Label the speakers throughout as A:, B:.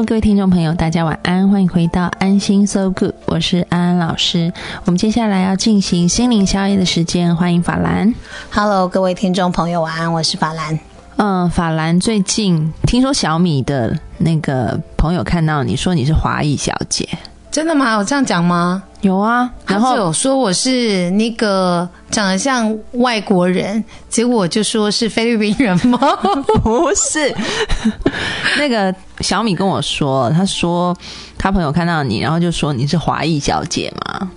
A: Hello，各位听众朋友，大家晚安，欢迎回到安心 So Good，我是安安老师。我们接下来要进行心灵宵夜的时间，欢迎法兰。
B: Hello，各位听众朋友，晚安，我是法兰。
A: 嗯，法兰最近听说小米的那个朋友看到你说你是华裔小姐，
B: 真的吗？有这样讲吗？
A: 有啊，然后
B: 有说我是那个长得像外国人，结果我就说是菲律宾人吗？
A: 不是 那个小米跟我说，他说他朋友看到你，然后就说你是华裔小姐嘛。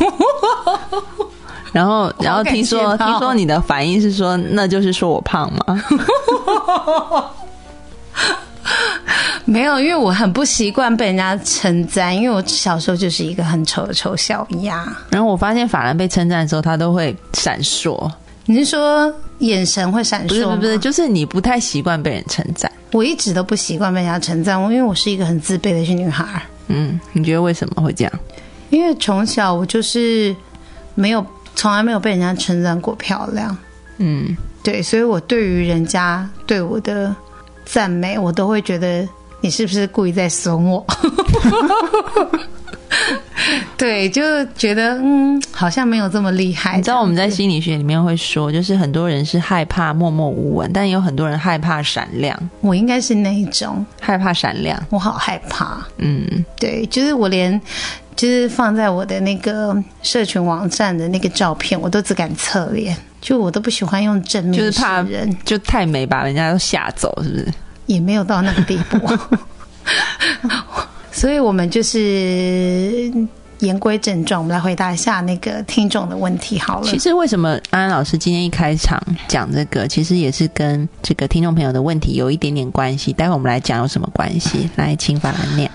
A: 然后，然后听说听说你的反应是说，那就是说我胖吗？
B: 没有，因为我很不习惯被人家称赞，因为我小时候就是一个很丑的丑小鸭。
A: 然后我发现法兰被称赞的时候，他都会闪烁。
B: 你是说眼神会闪烁？
A: 不是不是不，就是你不太习惯被人称赞。
B: 我一直都不习惯被人家称赞，我因为我是一个很自卑的女孩儿。
A: 嗯，你觉得为什么会这样？
B: 因为从小我就是没有，从来没有被人家称赞过漂亮。
A: 嗯，
B: 对，所以我对于人家对我的赞美，我都会觉得你是不是故意在损我？对，就觉得嗯，好像没有这么厉害。
A: 你知道我们在心理学里面会说，就是很多人是害怕默默无闻，但也有很多人害怕闪亮，
B: 我应该是那一种，
A: 害怕闪亮。
B: 我好害怕。
A: 嗯，
B: 对，就是我连就是放在我的那个社群网站的那个照片，我都只敢侧脸，就我都不喜欢用正面
A: 就是怕
B: 人，
A: 就太美把人家都吓走，是不是？
B: 也没有到那个地步。所以我们就是言归正传，我们来回答一下那个听众的问题好了
A: 其。实为什么安安老师今天一开场讲这个，其实也是跟这个听众朋友的问题有一点点关系。待会我们来讲有什么关系。来，请法兰念。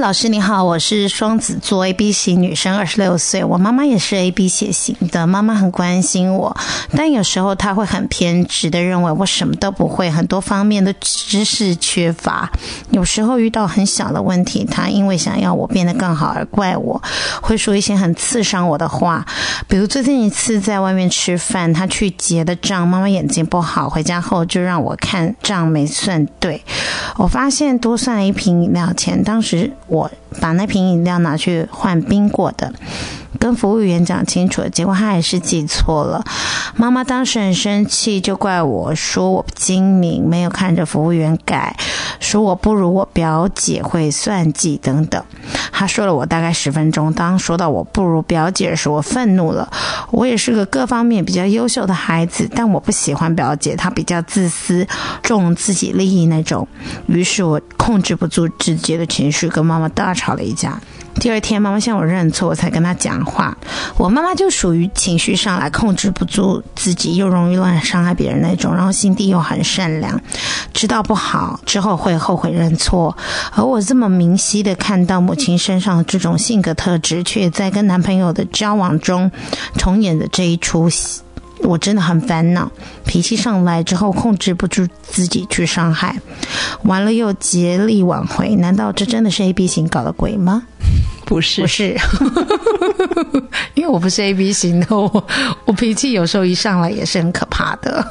B: 老师你好，我是双子座 A B 型女生，二十六岁，我妈妈也是 A B 血型的，妈妈很关心我，但有时候她会很偏执的认为我什么都不会，很多方面的知识缺乏。有时候遇到很小的问题，她因为想要我变得更好而怪我，会说一些很刺伤我的话，比如最近一次在外面吃饭，她去结的账，妈妈眼睛不好，回家后就让我看账没算对，我发现多算了一瓶饮料钱，当时我把那瓶饮料拿去换冰过的，跟服务员讲清楚了，结果他还是记错了。妈妈当时很生气，就怪我说我不精明，没有看着服务员改，说我不如我表姐会算计等等。他说了我大概十分钟，当说到我不如表姐的时候，我愤怒了。我也是个各方面比较优秀的孩子，但我不喜欢表姐，她比较自私，重自己利益那种。于是我控制不住自己的情绪，跟妈妈大吵了一架。第二天，妈妈向我认错，我才跟她讲话。我妈妈就属于情绪上来控制不住自己，又容易乱伤害别人那种，然后心地又很善良，知道不好之后会后悔认错。而我这么明晰的看到母亲身上这种性格特质，却在跟男朋友的交往中重演的这一出戏。我真的很烦恼，脾气上来之后控制不住自己去伤害，完了又竭力挽回，难道这真的是 A B 型搞的鬼吗？
A: 不是
B: 不是，因为我不是 A B 型的，我我脾气有时候一上来也是很可怕的。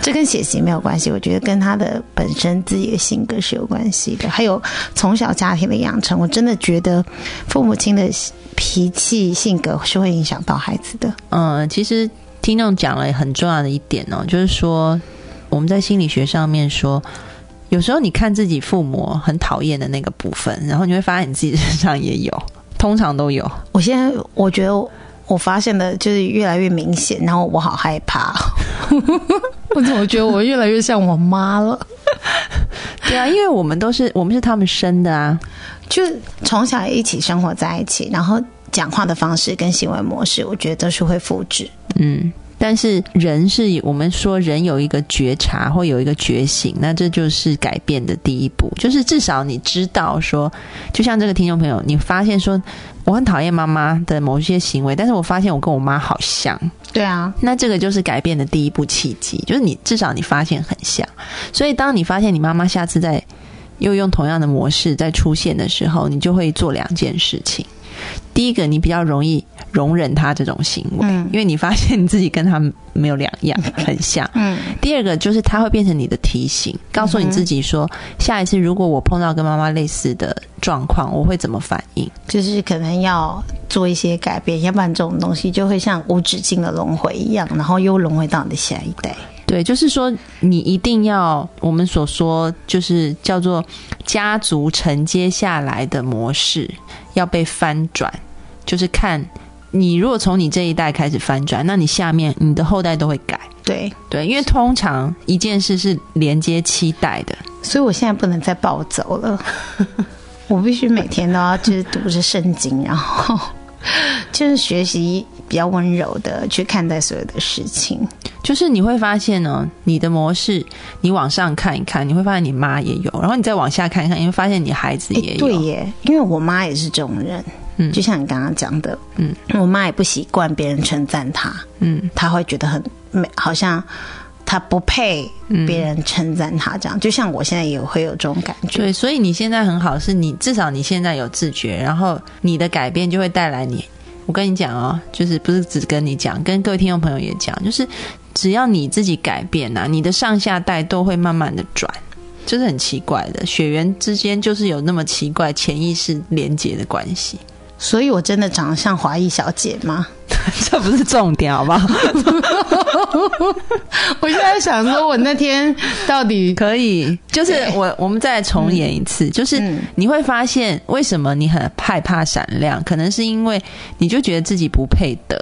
B: 这跟血型没有关系，我觉得跟他的本身自己的性格是有关系的，还有从小家庭的养成。我真的觉得父母亲的脾气性格是会影响到孩子的。
A: 嗯，其实听众讲了很重要的一点哦，就是说我们在心理学上面说，有时候你看自己父母很讨厌的那个部分，然后你会发现你自己身上也有，通常都有。
B: 我现在我觉得我发现的就是越来越明显，然后我好害怕。我怎么觉得我越来越像我妈了？
A: 对啊，因为我们都是我们是他们生的啊，
B: 就从小一起生活在一起，然后讲话的方式跟行为模式，我觉得都是会复制。
A: 嗯。但是人是我们说人有一个觉察或有一个觉醒，那这就是改变的第一步，就是至少你知道说，就像这个听众朋友，你发现说我很讨厌妈妈的某些行为，但是我发现我跟我妈好像，
B: 对啊，
A: 那这个就是改变的第一步契机，就是你至少你发现很像，所以当你发现你妈妈下次在又用同样的模式在出现的时候，你就会做两件事情。第一个，你比较容易容忍他这种行为，因为你发现你自己跟他没有两样，很像。嗯。第二个就是他会变成你的提醒，告诉你自己说，下一次如果我碰到跟妈妈类似的状况，我会怎么反应？
B: 就是可能要做一些改变，要不然这种东西就会像无止境的轮回一样，然后又轮回到你的下一代。
A: 对，就是说你一定要我们所说，就是叫做家族承接下来的模式要被翻转，就是看你如果从你这一代开始翻转，那你下面你的后代都会改。
B: 对
A: 对，因为通常一件事是连接期待的，
B: 所以我现在不能再暴走了，我必须每天都要就是读着圣经，然后 就是学习。比较温柔的去看待所有的事情，
A: 就是你会发现呢，你的模式，你往上看一看，你会发现你妈也有，然后你再往下看一看，你会发现你孩子也有。
B: 对耶，因为我妈也是这种人，嗯，就像你刚刚讲的，嗯，我妈也不习惯别人称赞她，嗯，她会觉得很没，好像她不配别人称赞她这样，就像我现在也会有这种感觉。
A: 对，所以你现在很好，是你至少你现在有自觉，然后你的改变就会带来你。我跟你讲哦，就是不是只跟你讲，跟各位听众朋友也讲，就是只要你自己改变呐，你的上下代都会慢慢的转，就是很奇怪的，血缘之间就是有那么奇怪潜意识连接的关系。
B: 所以我真的长得像华裔小姐吗？
A: 这不是重点，好不好？
B: 我现在想说，我那天到底
A: 可以，就是我我们再重演一次，就是你会发现为什么你很害怕闪亮，可能是因为你就觉得自己不配得。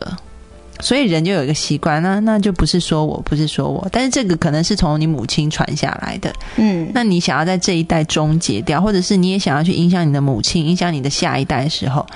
A: 所以人就有一个习惯，那那就不是说我不是说我，但是这个可能是从你母亲传下来的。嗯，那你想要在这一代终结掉，或者是你也想要去影响你的母亲，影响你的下一代的时候，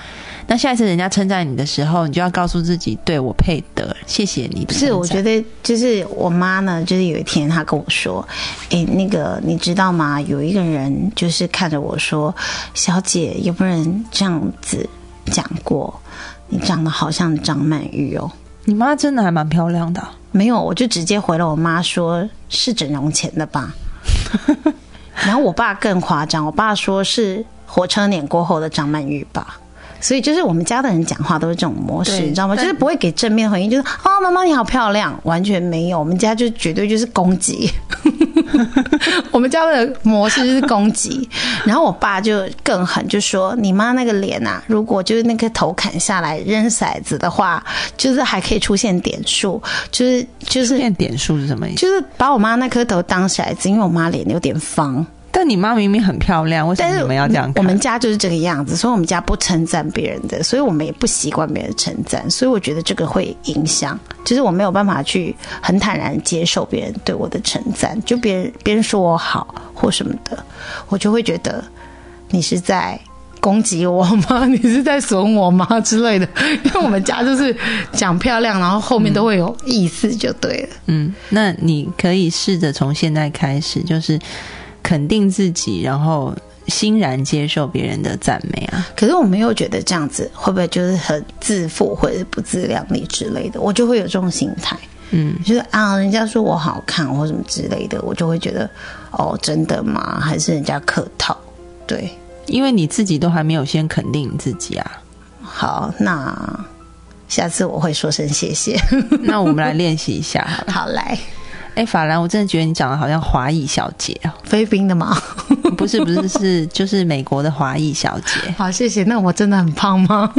A: 那下一次人家称赞你的时候，你就要告诉自己，对我配得，谢谢你。
B: 不是，我觉得就是我妈呢，就是有一天她跟我说：“哎，那个你知道吗？有一个人就是看着我说，小姐有没有人这样子讲过？你长得好像张曼玉哦。”
A: 你妈真的还蛮漂亮的，
B: 没有，我就直接回了我妈说是整容前的吧。然后我爸更夸张，我爸说是火车脸过后的张曼玉吧。所以就是我们家的人讲话都是这种模式，你知道吗？就是不会给正面回应，就是哦，妈妈你好漂亮，完全没有。我们家就绝对就是攻击，我们家的模式就是攻击。然后我爸就更狠，就说你妈那个脸啊，如果就是那个头砍下来扔骰子的话，就是还可以出现点数，就是就是
A: 变点数是什么意思？
B: 就是把我妈那颗头当骰子，因为我妈脸有点方。
A: 但你妈明明很漂亮，为什么你们要这样？
B: 我们家就是这个样子，所以我们家不称赞别人的，所以我们也不习惯别人称赞，所以我觉得这个会影响，就是我没有办法去很坦然接受别人对我的称赞，就别人别人说我好或什么的，我就会觉得你是在攻击我吗？你是在损我吗之类的？因为我们家就是讲漂亮，然后后面都会有意思，就对了。
A: 嗯，那你可以试着从现在开始，就是。肯定自己，然后欣然接受别人的赞美啊！
B: 可是我没有觉得这样子会不会就是很自负或者不自量力之类的，我就会有这种心态。嗯，就是啊，人家说我好看或什么之类的，我就会觉得哦，真的吗？还是人家客套？对，
A: 因为你自己都还没有先肯定你自己啊。
B: 好，那下次我会说声谢谢。
A: 那我们来练习一下，
B: 好来。
A: 哎，法兰，我真的觉得你长得好像华裔小姐啊。
B: 菲律宾的吗？
A: 不是，不是，是就是美国的华裔小姐。
B: 好，谢谢。那我真的很胖吗？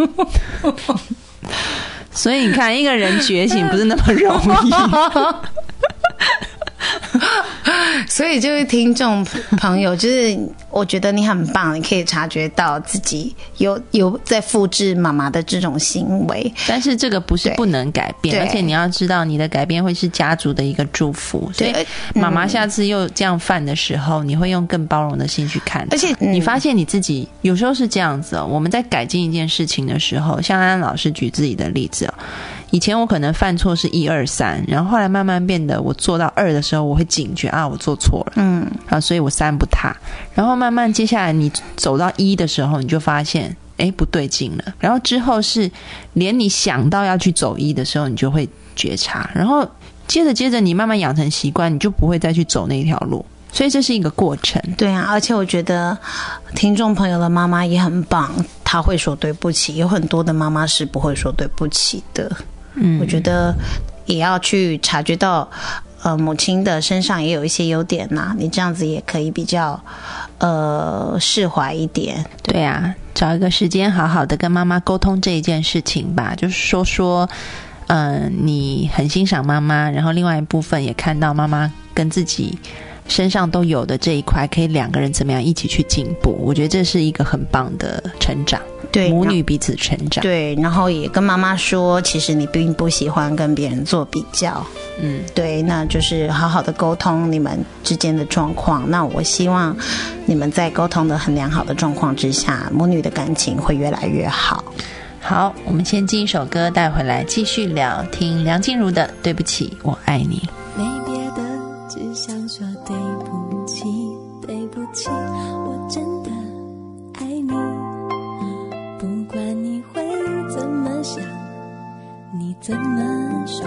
A: 所以你看，一个人觉醒不是那么容易。
B: 所以，就是听众朋友，就是我觉得你很棒，你可以察觉到自己有有在复制妈妈的这种行为，
A: 但是这个不是不能改变，而且你要知道，你的改变会是家族的一个祝福。所以，妈妈下次又这样犯的时候，你会用更包容的心去看。
B: 而且，
A: 你发现你自己有时候是这样子哦。我们在改进一件事情的时候，像安安老师举自己的例子哦。以前我可能犯错是一二三，然后后来慢慢变得，我做到二的时候，我会警觉啊，我做错了，
B: 嗯，
A: 啊，所以我三不踏。然后慢慢接下来你走到一的时候，你就发现，哎，不对劲了。然后之后是连你想到要去走一的时候，你就会觉察。然后接着接着，你慢慢养成习惯，你就不会再去走那条路。所以这是一个过程。
B: 对啊，而且我觉得听众朋友的妈妈也很棒，她会说对不起。有很多的妈妈是不会说对不起的。
A: 嗯，
B: 我觉得也要去察觉到，呃，母亲的身上也有一些优点呐。你这样子也可以比较呃释怀一点。
A: 对啊，找一个时间好好的跟妈妈沟通这一件事情吧，就是说说，嗯、你很欣赏妈妈，然后另外一部分也看到妈妈跟自己身上都有的这一块，可以两个人怎么样一起去进步。我觉得这是一个很棒的成长，
B: 对，
A: 母女彼此成长。
B: 对，然后也跟妈妈说，其实你并不喜欢跟别人做比较。
A: 嗯，
B: 对，那就是好好的沟通你们之间的状况。那我希望你们在沟通的很良好的状况之下，母女的感情会越来越好。
A: 好，我们先进一首歌带回来继续聊，听梁静茹的《对不起，我爱你》。
C: 没别的，只想怎么说，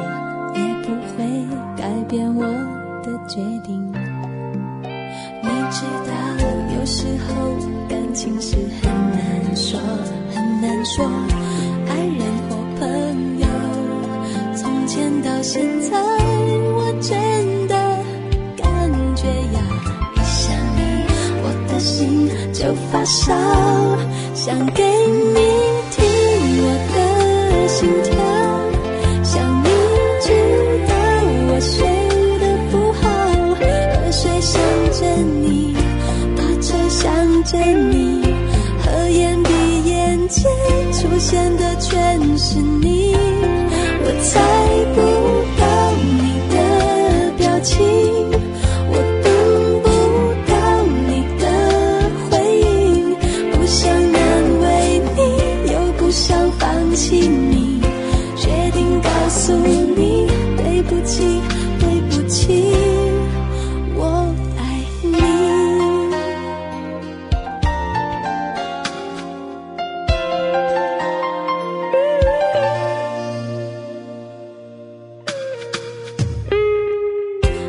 C: 也不会改变我的决定。你知道，有时候感情是很难说，很难说，爱人或朋友。从前到现在，我真的感觉呀，一想你，我的心就发烧，想给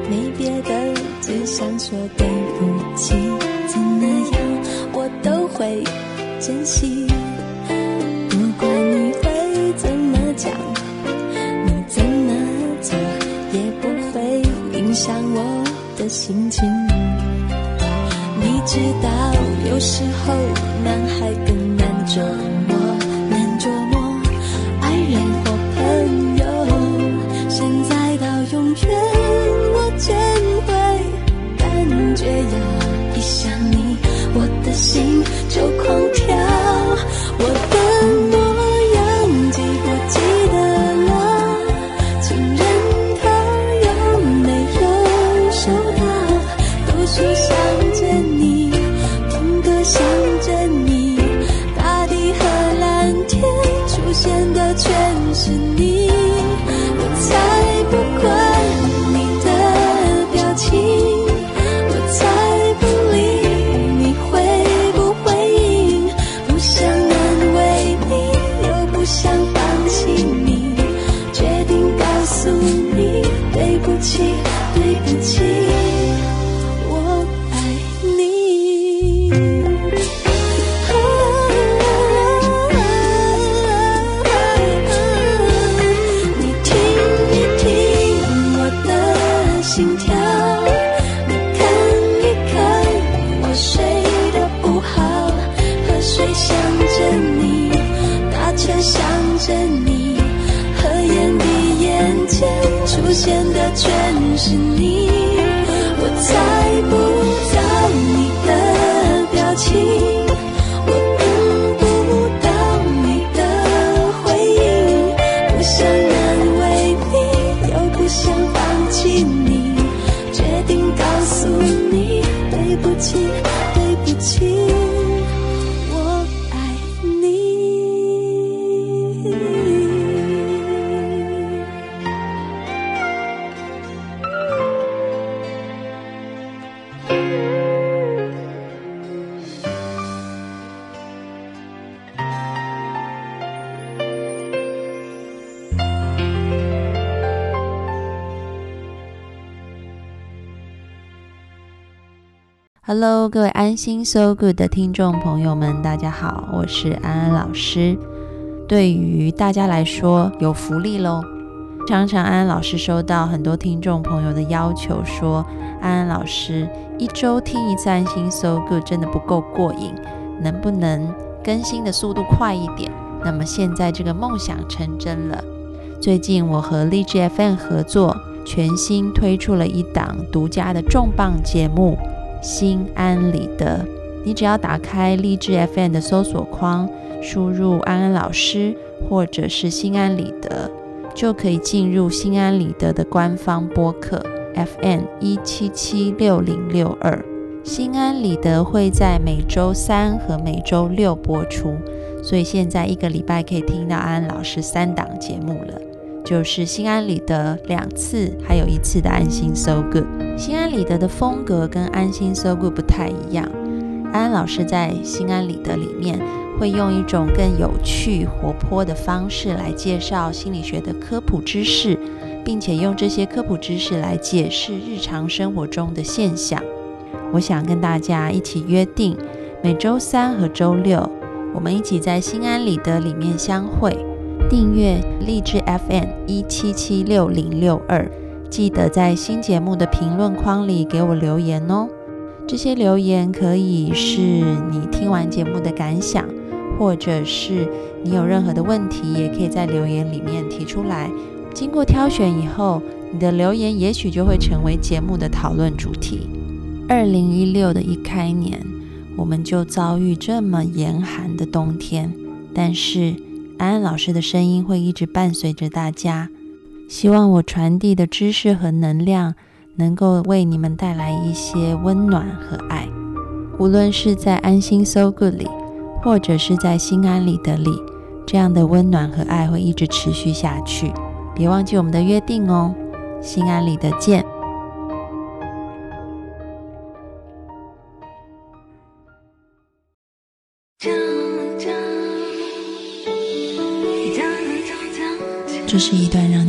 C: 没别的，只想说对不起，怎么样我都会珍惜。不管你会怎么讲，你怎么做，也不会影响我的心情。你知道，有时候男孩更难琢
A: Hello，各位安心 So Good 的听众朋友们，大家好，我是安安老师。对于大家来说，有福利喽！常常安安老师收到很多听众朋友的要求，说安安老师一周听一次安心 So Good 真的不够过瘾，能不能更新的速度快一点？那么现在这个梦想成真了。最近我和荔枝 FM 合作，全新推出了一档独家的重磅节目《心安理得》。你只要打开荔枝 FM 的搜索框，输入“安安老师”或者是“心安理得”，就可以进入“心安理得”的官方播客 FM 一七七六零六二。心安理得会在每周三和每周六播出，所以现在一个礼拜可以听到安安老师三档节目了。就是心安理得两次，还有一次的安心 So Good。心安理得的风格跟安心 So Good 不太一样。安安老师在心安理得里面会用一种更有趣、活泼的方式来介绍心理学的科普知识，并且用这些科普知识来解释日常生活中的现象。我想跟大家一起约定，每周三和周六，我们一起在心安理得里面相会。订阅励志 FM 一七七六零六二，记得在新节目的评论框里给我留言哦。这些留言可以是你听完节目的感想，或者是你有任何的问题，也可以在留言里面提出来。经过挑选以后，你的留言也许就会成为节目的讨论主题。二零一六的一开年，我们就遭遇这么严寒的冬天，但是。安安老师的声音会一直伴随着大家，希望我传递的知识和能量能够为你们带来一些温暖和爱。无论是在安心 So Good 里，或者是在心安理得里，这样的温暖和爱会一直持续下去。别忘记我们的约定哦，心安理得见。这是一段让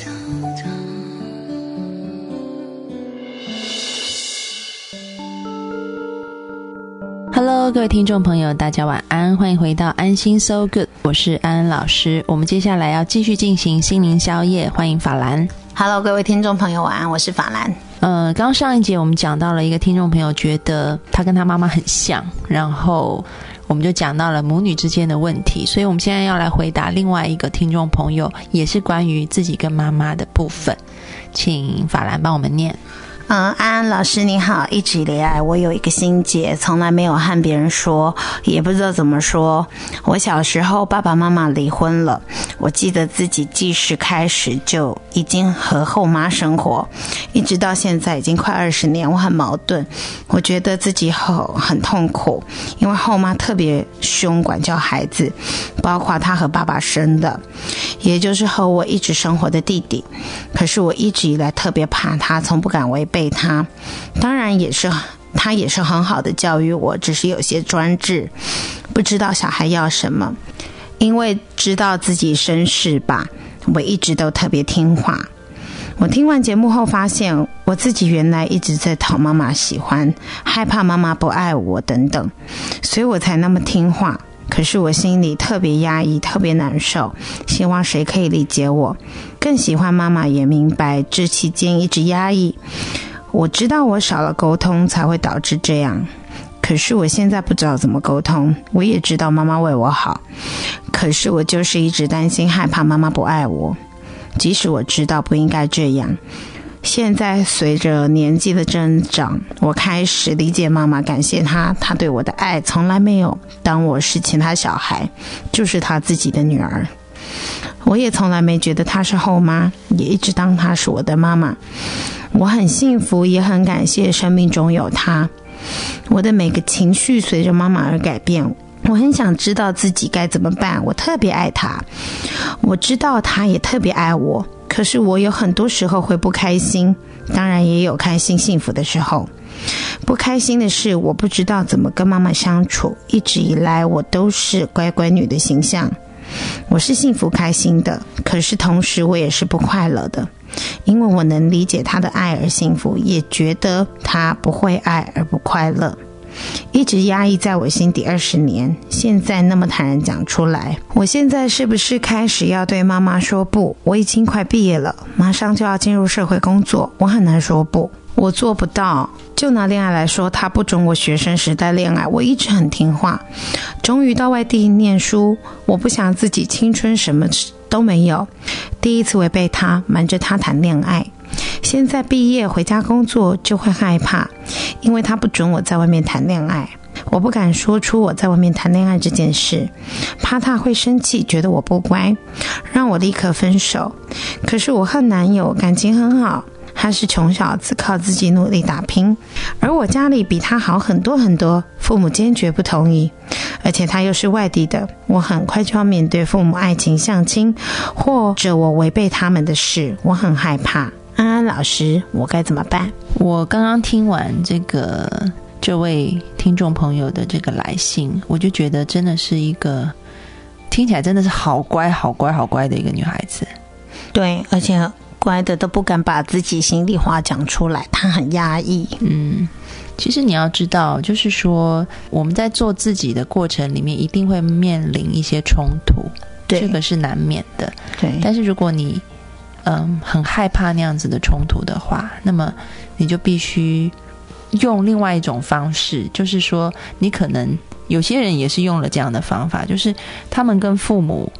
A: Hello，各位听众朋友，大家晚安，欢迎回到安心 So Good，我是安安老师。我们接下来要继续进行心灵宵夜，欢迎法兰。
B: Hello，各位听众朋友，晚安，我是法兰。
A: 嗯，刚上一节我们讲到了一个听众朋友觉得他跟他妈妈很像，然后我们就讲到了母女之间的问题，所以我们现在要来回答另外一个听众朋友，也是关于自己跟妈妈的部分，请法兰帮我们念。
B: 安安老师你好，一直以来我有一个心结，从来没有和别人说，也不知道怎么说。我小时候爸爸妈妈离婚了，我记得自己记事开始就已经和后妈生活，一直到现在已经快二十年，我很矛盾。我觉得自己很很痛苦，因为后妈特别凶，管教孩子，包括她和爸爸生的，也就是和我一直生活的弟弟。可是我一直以来特别怕他，从不敢违背。他当然也是，他也是很好的教育我，只是有些专制，不知道小孩要什么。因为知道自己身世吧，我一直都特别听话。我听完节目后发现，我自己原来一直在讨妈妈喜欢，害怕妈妈不爱我等等，所以我才那么听话。可是我心里特别压抑，特别难受，希望谁可以理解我。更喜欢妈妈，也明白这期间一直压抑。我知道我少了沟通才会导致这样，可是我现在不知道怎么沟通。我也知道妈妈为我好，可是我就是一直担心害怕妈妈不爱我。即使我知道不应该这样，现在随着年纪的增长，我开始理解妈妈，感谢她，她对我的爱从来没有当我是其他小孩，就是她自己的女儿。我也从来没觉得她是后妈，也一直当她是我的妈妈。我很幸福，也很感谢生命中有她。我的每个情绪随着妈妈而改变，我很想知道自己该怎么办。我特别爱她，我知道她也特别爱我。可是我有很多时候会不开心，当然也有开心幸福的时候。不开心的是，我不知道怎么跟妈妈相处。一直以来，我都是乖乖女的形象，我是幸福开心的。可是同时，我也是不快乐的，因为我能理解他的爱而幸福，也觉得他不会爱而不快乐。一直压抑在我心底二十年，现在那么坦然讲出来，我现在是不是开始要对妈妈说不？我已经快毕业了，马上就要进入社会工作，我很难说不，我做不到。就拿恋爱来说，他不准我学生时代恋爱，我一直很听话。终于到外地念书，我不想自己青春什么都没有，第一次违背他，瞒着他谈恋爱。现在毕业回家工作就会害怕，因为他不准我在外面谈恋爱，我不敢说出我在外面谈恋爱这件事，怕他会生气，觉得我不乖，让我立刻分手。可是我和男友感情很好，他是穷小子，靠自己努力打拼，而我家里比他好很多很多，父母坚决不同意，而且他又是外地的，我很快就要面对父母爱情相亲，或者我违背他们的事，我很害怕。安安老师，我该怎么办？
A: 我刚刚听完这个这位听众朋友的这个来信，我就觉得真的是一个听起来真的是好乖、好乖、好乖的一个女孩子。
B: 对，而且乖的都不敢把自己心里话讲出来，他很压抑。
A: 嗯，其实你要知道，就是说我们在做自己的过程里面，一定会面临一些冲突，
B: 对
A: 这个是难免的。
B: 对，
A: 但是如果你嗯很害怕那样子的冲突的话，那么你就必须用另外一种方式，就是说你可能有些人也是用了这样的方法，就是他们跟父母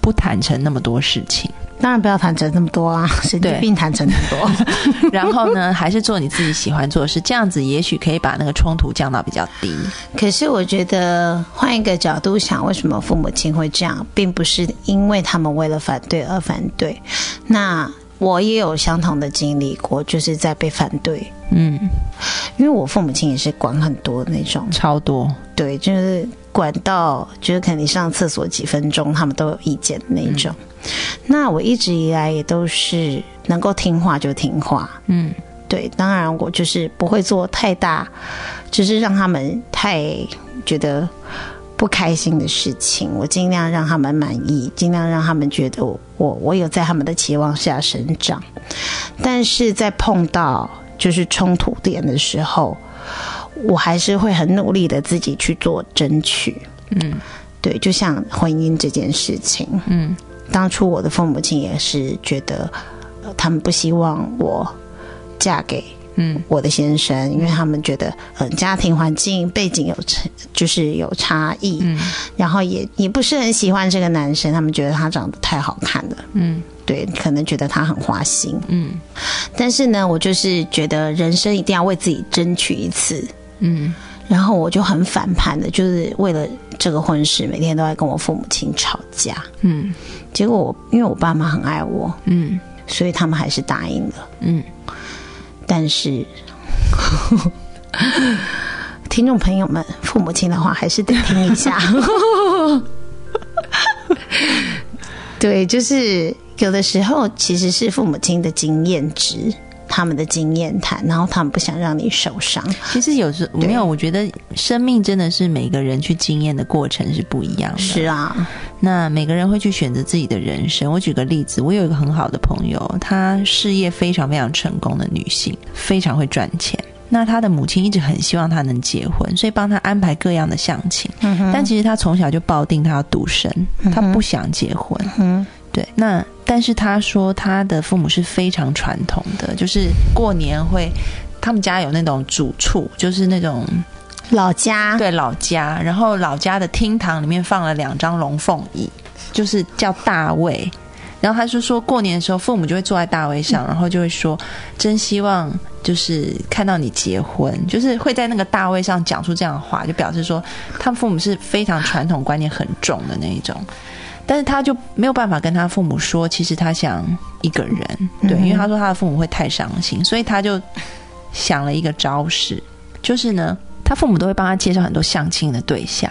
A: 不坦诚那么多事情，
B: 当然不要谈成那么多啊，神经病谈成那么多。
A: 然后呢，还是做你自己喜欢做的事，这样子也许可以把那个冲突降到比较低。
B: 可是我觉得换一个角度想，为什么父母亲会这样，并不是因为他们为了反对而反对。那我也有相同的经历过，就是在被反对，
A: 嗯，
B: 因为我父母亲也是管很多那种，
A: 超多。
B: 对，就是管到就是可能你上厕所几分钟，他们都有意见那种。那我一直以来也都是能够听话就听话，
A: 嗯。
B: 对，当然我就是不会做太大，就是让他们太觉得不开心的事情，我尽量让他们满意，尽量让他们觉得我我我有在他们的期望下生长。但是在碰到就是冲突点的时候，我还是会很努力的自己去做争取。
A: 嗯。
B: 对，就像婚姻这件事情，
A: 嗯
B: 当初我的父母亲也是觉得，呃他们不希望我嫁给
A: 嗯。
B: 我的先生，因为他们觉得，嗯、家庭环境背景有差，就是有差异，
A: 嗯。
B: 然后也也不是很喜欢这个男生，他们觉得他长得太好看了，
A: 嗯。
B: 对，可能觉得他很花心。
A: 嗯。
B: 但是呢，我就是觉得人生一定要为自己争取一次，
A: 嗯。
B: 然后我就很反叛的，就是为了这个婚事，每天都在跟我父母亲吵架。
A: 嗯
B: 结果我因为我爸妈很爱我，
A: 嗯
B: 所以他们还是答应了。
A: 嗯，
B: 但是，听众朋友们，父母亲的话还是得听一下。对，就是有的时候其实是父母亲的经验值，他们的经验谈，然后他们不想让你受伤。
A: 其实有时
B: 对
A: 没有，我觉得生命真的是每个人去经验的过程是不一样的。
B: 是啊，
A: 那每个人会去选择自己的人生。我举个例子，我有一个很好的朋友，她事业非常非常成功的女性，非常会赚钱。那她的母亲一直很希望她能结婚，所以帮她安排各样的相亲。
B: 嗯
A: 但其实她从小就抱定她要独身，她不想结婚。
B: 嗯
A: 对，那但是她说她的父母是非常传统的，就是过年会。他们家有那种主处，就是那种
B: 老家。
A: 对老家，然后老家的厅堂里面放了两张龙凤椅，就是叫大卫。然后他就说，过年的时候父母就会坐在大位上，然后就会说，真希望就是看到你结婚，就是会在那个大位上讲出这样的话，就表示说他父母是非常传统观念很重的那一种。但是他就没有办法跟他父母说，其实他想一个人，对，因为他说他的父母会太伤心，所以他就想了一个招式，就是呢，他父母都会帮他介绍很多相亲的对象，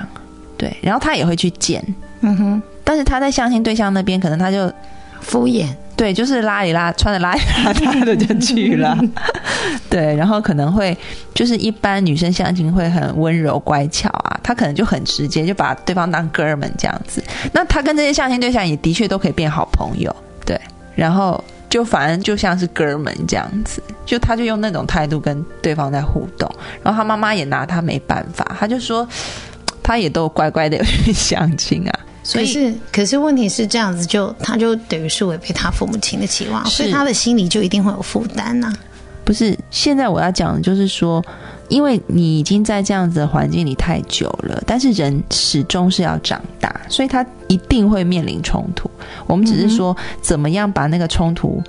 A: 对，然后他也会去见，
B: 嗯哼，
A: 但是他在相亲对象那边，可能他就
B: 敷衍，
A: 对，就是拉里拉穿的拉里拉遢的就去了，对，然后可能会就是一般女生相亲会很温柔乖巧啊，他可能就很直接，就把对方当哥们这样子。那他跟这些相亲对象也的确都可以变好朋友，对，然后就反正就像是哥们这样子，就他就用那种态度跟对方在互动，然后他妈妈也拿他没办法，他就说他也都乖乖的去相亲啊，所以
B: 可是可是问题是这样子就，他就等于是违背他父母亲的期望，所以他的心里就一定会有负担呐。
A: 不是，现在我要讲的就是说，因为你已经在这样子的环境里太久了，但是人始终是要长大，所以他一定会面临冲突。我们只是说，怎么样把那个冲突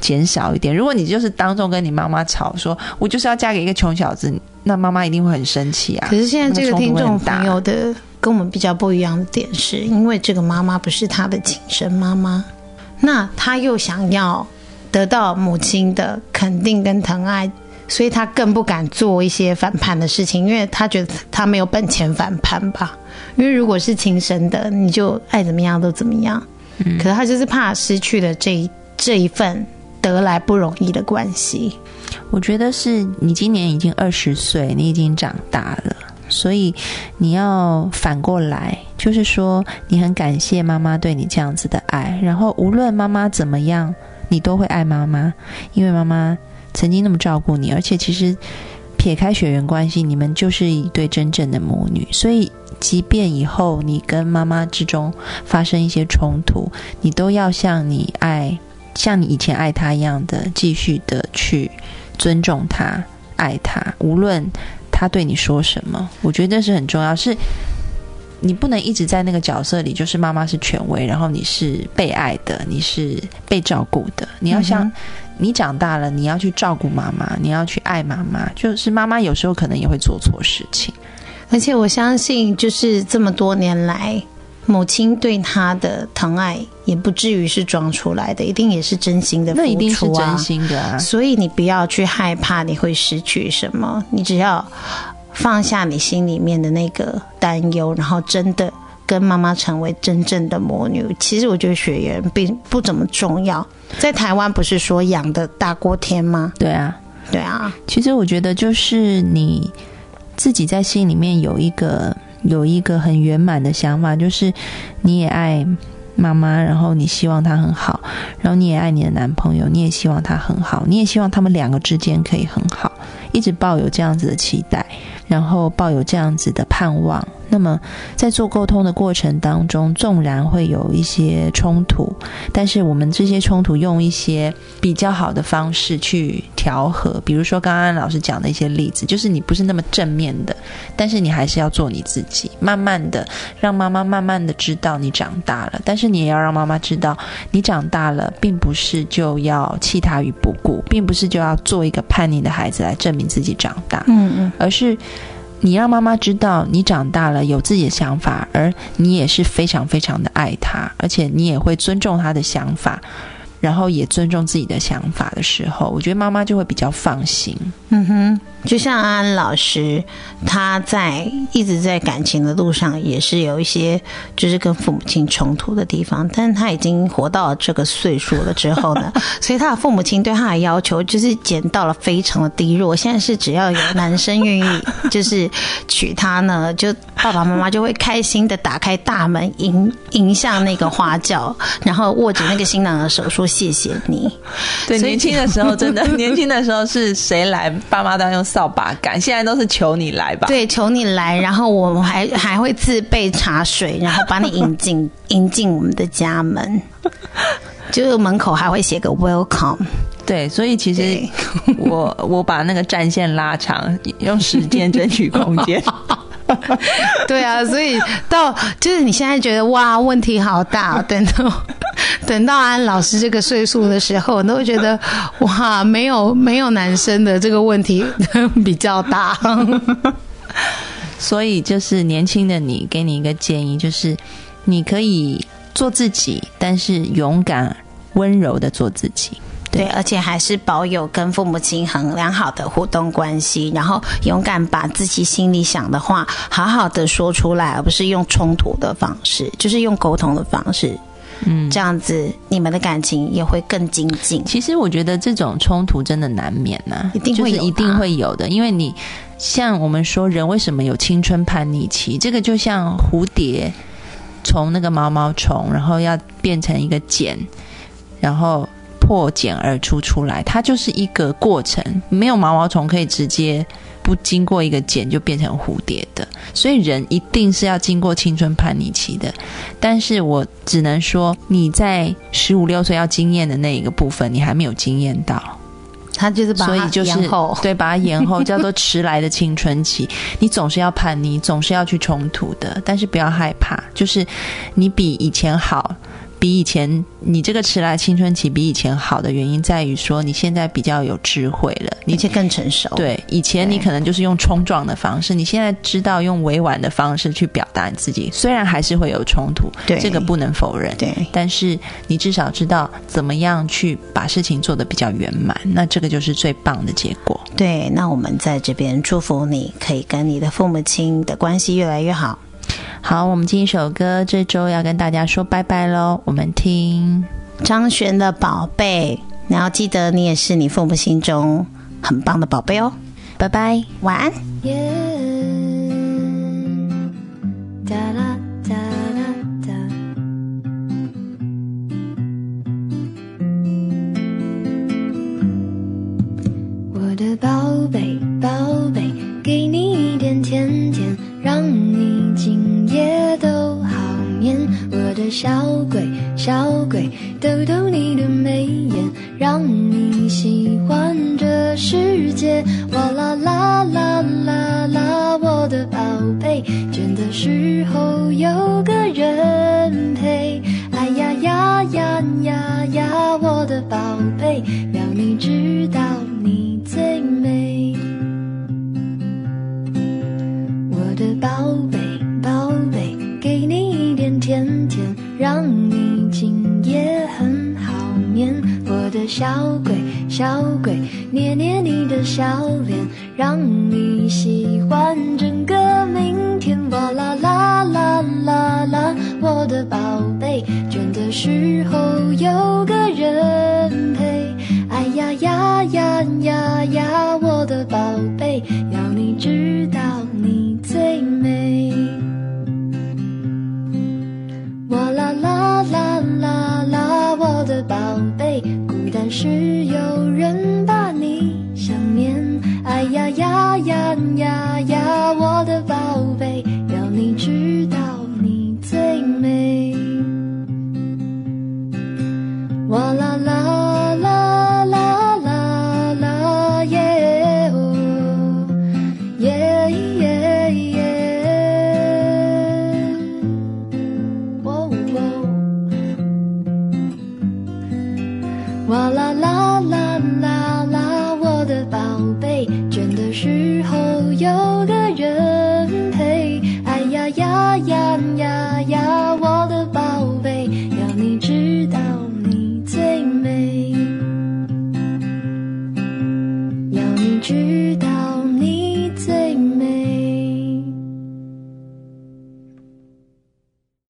A: 减少一点。如果你就是当众跟你妈妈吵说，我就是要嫁给一个穷小子，那妈妈一定会很生气啊。
B: 可是现在这个听众朋友的跟我们比较不一样的点是，因为这个妈妈不是他的亲生妈妈，那他又想要得到母亲的肯定跟疼爱，所以他更不敢做一些反叛的事情，因为他觉得他没有本钱反叛吧。因为如果是亲生的，你就爱怎么样都怎么样。可是他就是怕失去了这一这一份得来不容易的关系。
A: 我觉得是你今年已经二十岁，你已经长大了，所以你要反过来，就是说你很感谢妈妈对你这样子的爱，然后无论妈妈怎么样，你都会爱妈妈，因为妈妈曾经那么照顾你，而且其实撇开血缘关系，你们就是一对真正的母女，所以。即便以后你跟妈妈之中发生一些冲突，你都要像你爱，像你以前爱她一样的，继续的去尊重她、爱她，无论她对你说什么，我觉得这是很重要。是你不能一直在那个角色里，就是妈妈是权威，然后你是被爱的，你是被照顾的。你要像、
B: 嗯
A: 你长大了，你要去照顾妈妈，你要去爱妈妈。就是妈妈有时候可能也会做错事情，
B: 而且我相信，就是这么多年来，母亲对他的疼爱也不至于是装出来的，一定也是真心的付出啊。
A: 那一定是真心的啊。
B: 所以你不要去害怕你会失去什么，你只要放下你心里面的那个担忧，然后真的跟妈妈成为真正的魔女。其实我觉得血缘并不怎么重要，在台湾不是说养的大过天吗？
A: 对啊，
B: 对啊，
A: 其实我觉得就是你自己在心里面有一个有一个很圆满的想法，就是你也爱妈妈，然后你希望她很好，然后你也爱你的男朋友，你也希望他很好，你也希望他们两个之间可以很好，一直抱有这样子的期待，然后抱有这样子的盼望。那么在做沟通的过程当中，纵然会有一些冲突，但是我们这些冲突用一些比较好的方式去调和，比如说刚刚老师讲的一些例子，就是你不是那么正面的，但是你还是要做你自己，慢慢的让妈妈慢慢的知道你长大了，但是你也要让妈妈知道你长大了，并不是就要弃她于不顾，并不是就要做一个叛逆的孩子来证明自己长大，
B: 嗯嗯。
A: 而是你让妈妈知道你长大了，有自己的想法，而你也是非常非常的爱她，而且你也会尊重她的想法，然后也尊重自己的想法的时候，我觉得妈妈就会比较放心。
B: 嗯哼，就像安安老师，他在一直在感情的路上也是有一些就是跟父母亲冲突的地方，但是他已经活到了这个岁数了之后呢，所以他的父母亲对他的要求就是减到了非常的低落。现在是只要有男生愿意就是娶她呢，就爸爸妈妈就会开心的打开大门迎迎向那个花轿，然后握着那个新郎的手说谢谢你。
A: 对，年轻的时候真的，年轻的时候是谁来，爸妈都要用扫把赶，现在都是求你来吧。
B: 对，求你来，然后我们还还会自备茶水，然后把你引进 引进我们的家门，就是门口还会写个 welcome。
A: 对，所以其实我我把那个战线拉长，用时间争取空间。
B: 对啊，所以到就是你现在觉得哇问题好大，等到 等到安老师这个岁数的时候，你都会觉得哇没有没有男生的这个问题 比较大。
A: 所以就是年轻的你，给你一个建议，就是你可以做自己，但是勇敢、温柔的做自己。
B: 对，而且还是保有跟父母亲很良好的互动关系，然后勇敢把自己心里想的话好好的说出来，而不是用冲突的方式，就是用沟通的方式。嗯，这样子你们的感情也会更精进。
A: 其实我觉得这种冲突真的难免呐、
B: 一定会有
A: 就是一定会有的，因为你像我们说人为什么有青春叛逆期，这个就像蝴蝶从那个毛毛虫，然后要变成一个茧，然后破茧而出出来，它就是一个过程，没有毛毛虫可以直接。不经过一个茧就变成蝴蝶的，所以人一定是要经过青春叛逆期的。但是我只能说，你在十五六岁要经验的那一个部分，你还没有经验到。
B: 他就是把它
A: 所以就是对，把它延后，叫做迟来的青春期。你总是要叛逆，总是要去冲突的，但是不要害怕，就是你比以前好。比以前你这个迟来青春期比以前好的原因在于说你现在比较有智慧了，你
B: 而且更成熟。
A: 对，以前你可能就是用冲撞的方式，你现在知道用委婉的方式去表达你自己，虽然还是会有冲突，
B: 对
A: 这个不能否认，
B: 对
A: 但是你至少知道怎么样去把事情做得比较圆满，那这个就是最棒的结果。
B: 对，那我们在这边祝福你，可以跟你的父母亲的关系越来越好。
A: 好，我们进一首歌，这周要跟大家说拜拜喽。我们听，
B: 张悬的宝贝，然后记得，你也是你父母心中很棒的宝贝哦。
A: 拜拜。
B: 晚安。
C: 耶，哒啦哒啦哒。我的宝贝，宝贝，给你一点甜甜，让你今夜都好眠。我的小鬼，小鬼，逗逗你的眉眼，让你喜欢这世界。哇啦啦啦啦啦，我的宝贝，倦的时候有个人陪。哎呀呀呀呀呀，我的宝贝，让你知道你最美。小鬼小鬼，捏捏你的小脸，让你喜欢整个明天。哇啦啦啦啦啦，我的宝贝，倦的时候有个人陪。哎呀呀呀呀呀，我的宝贝，要你知道。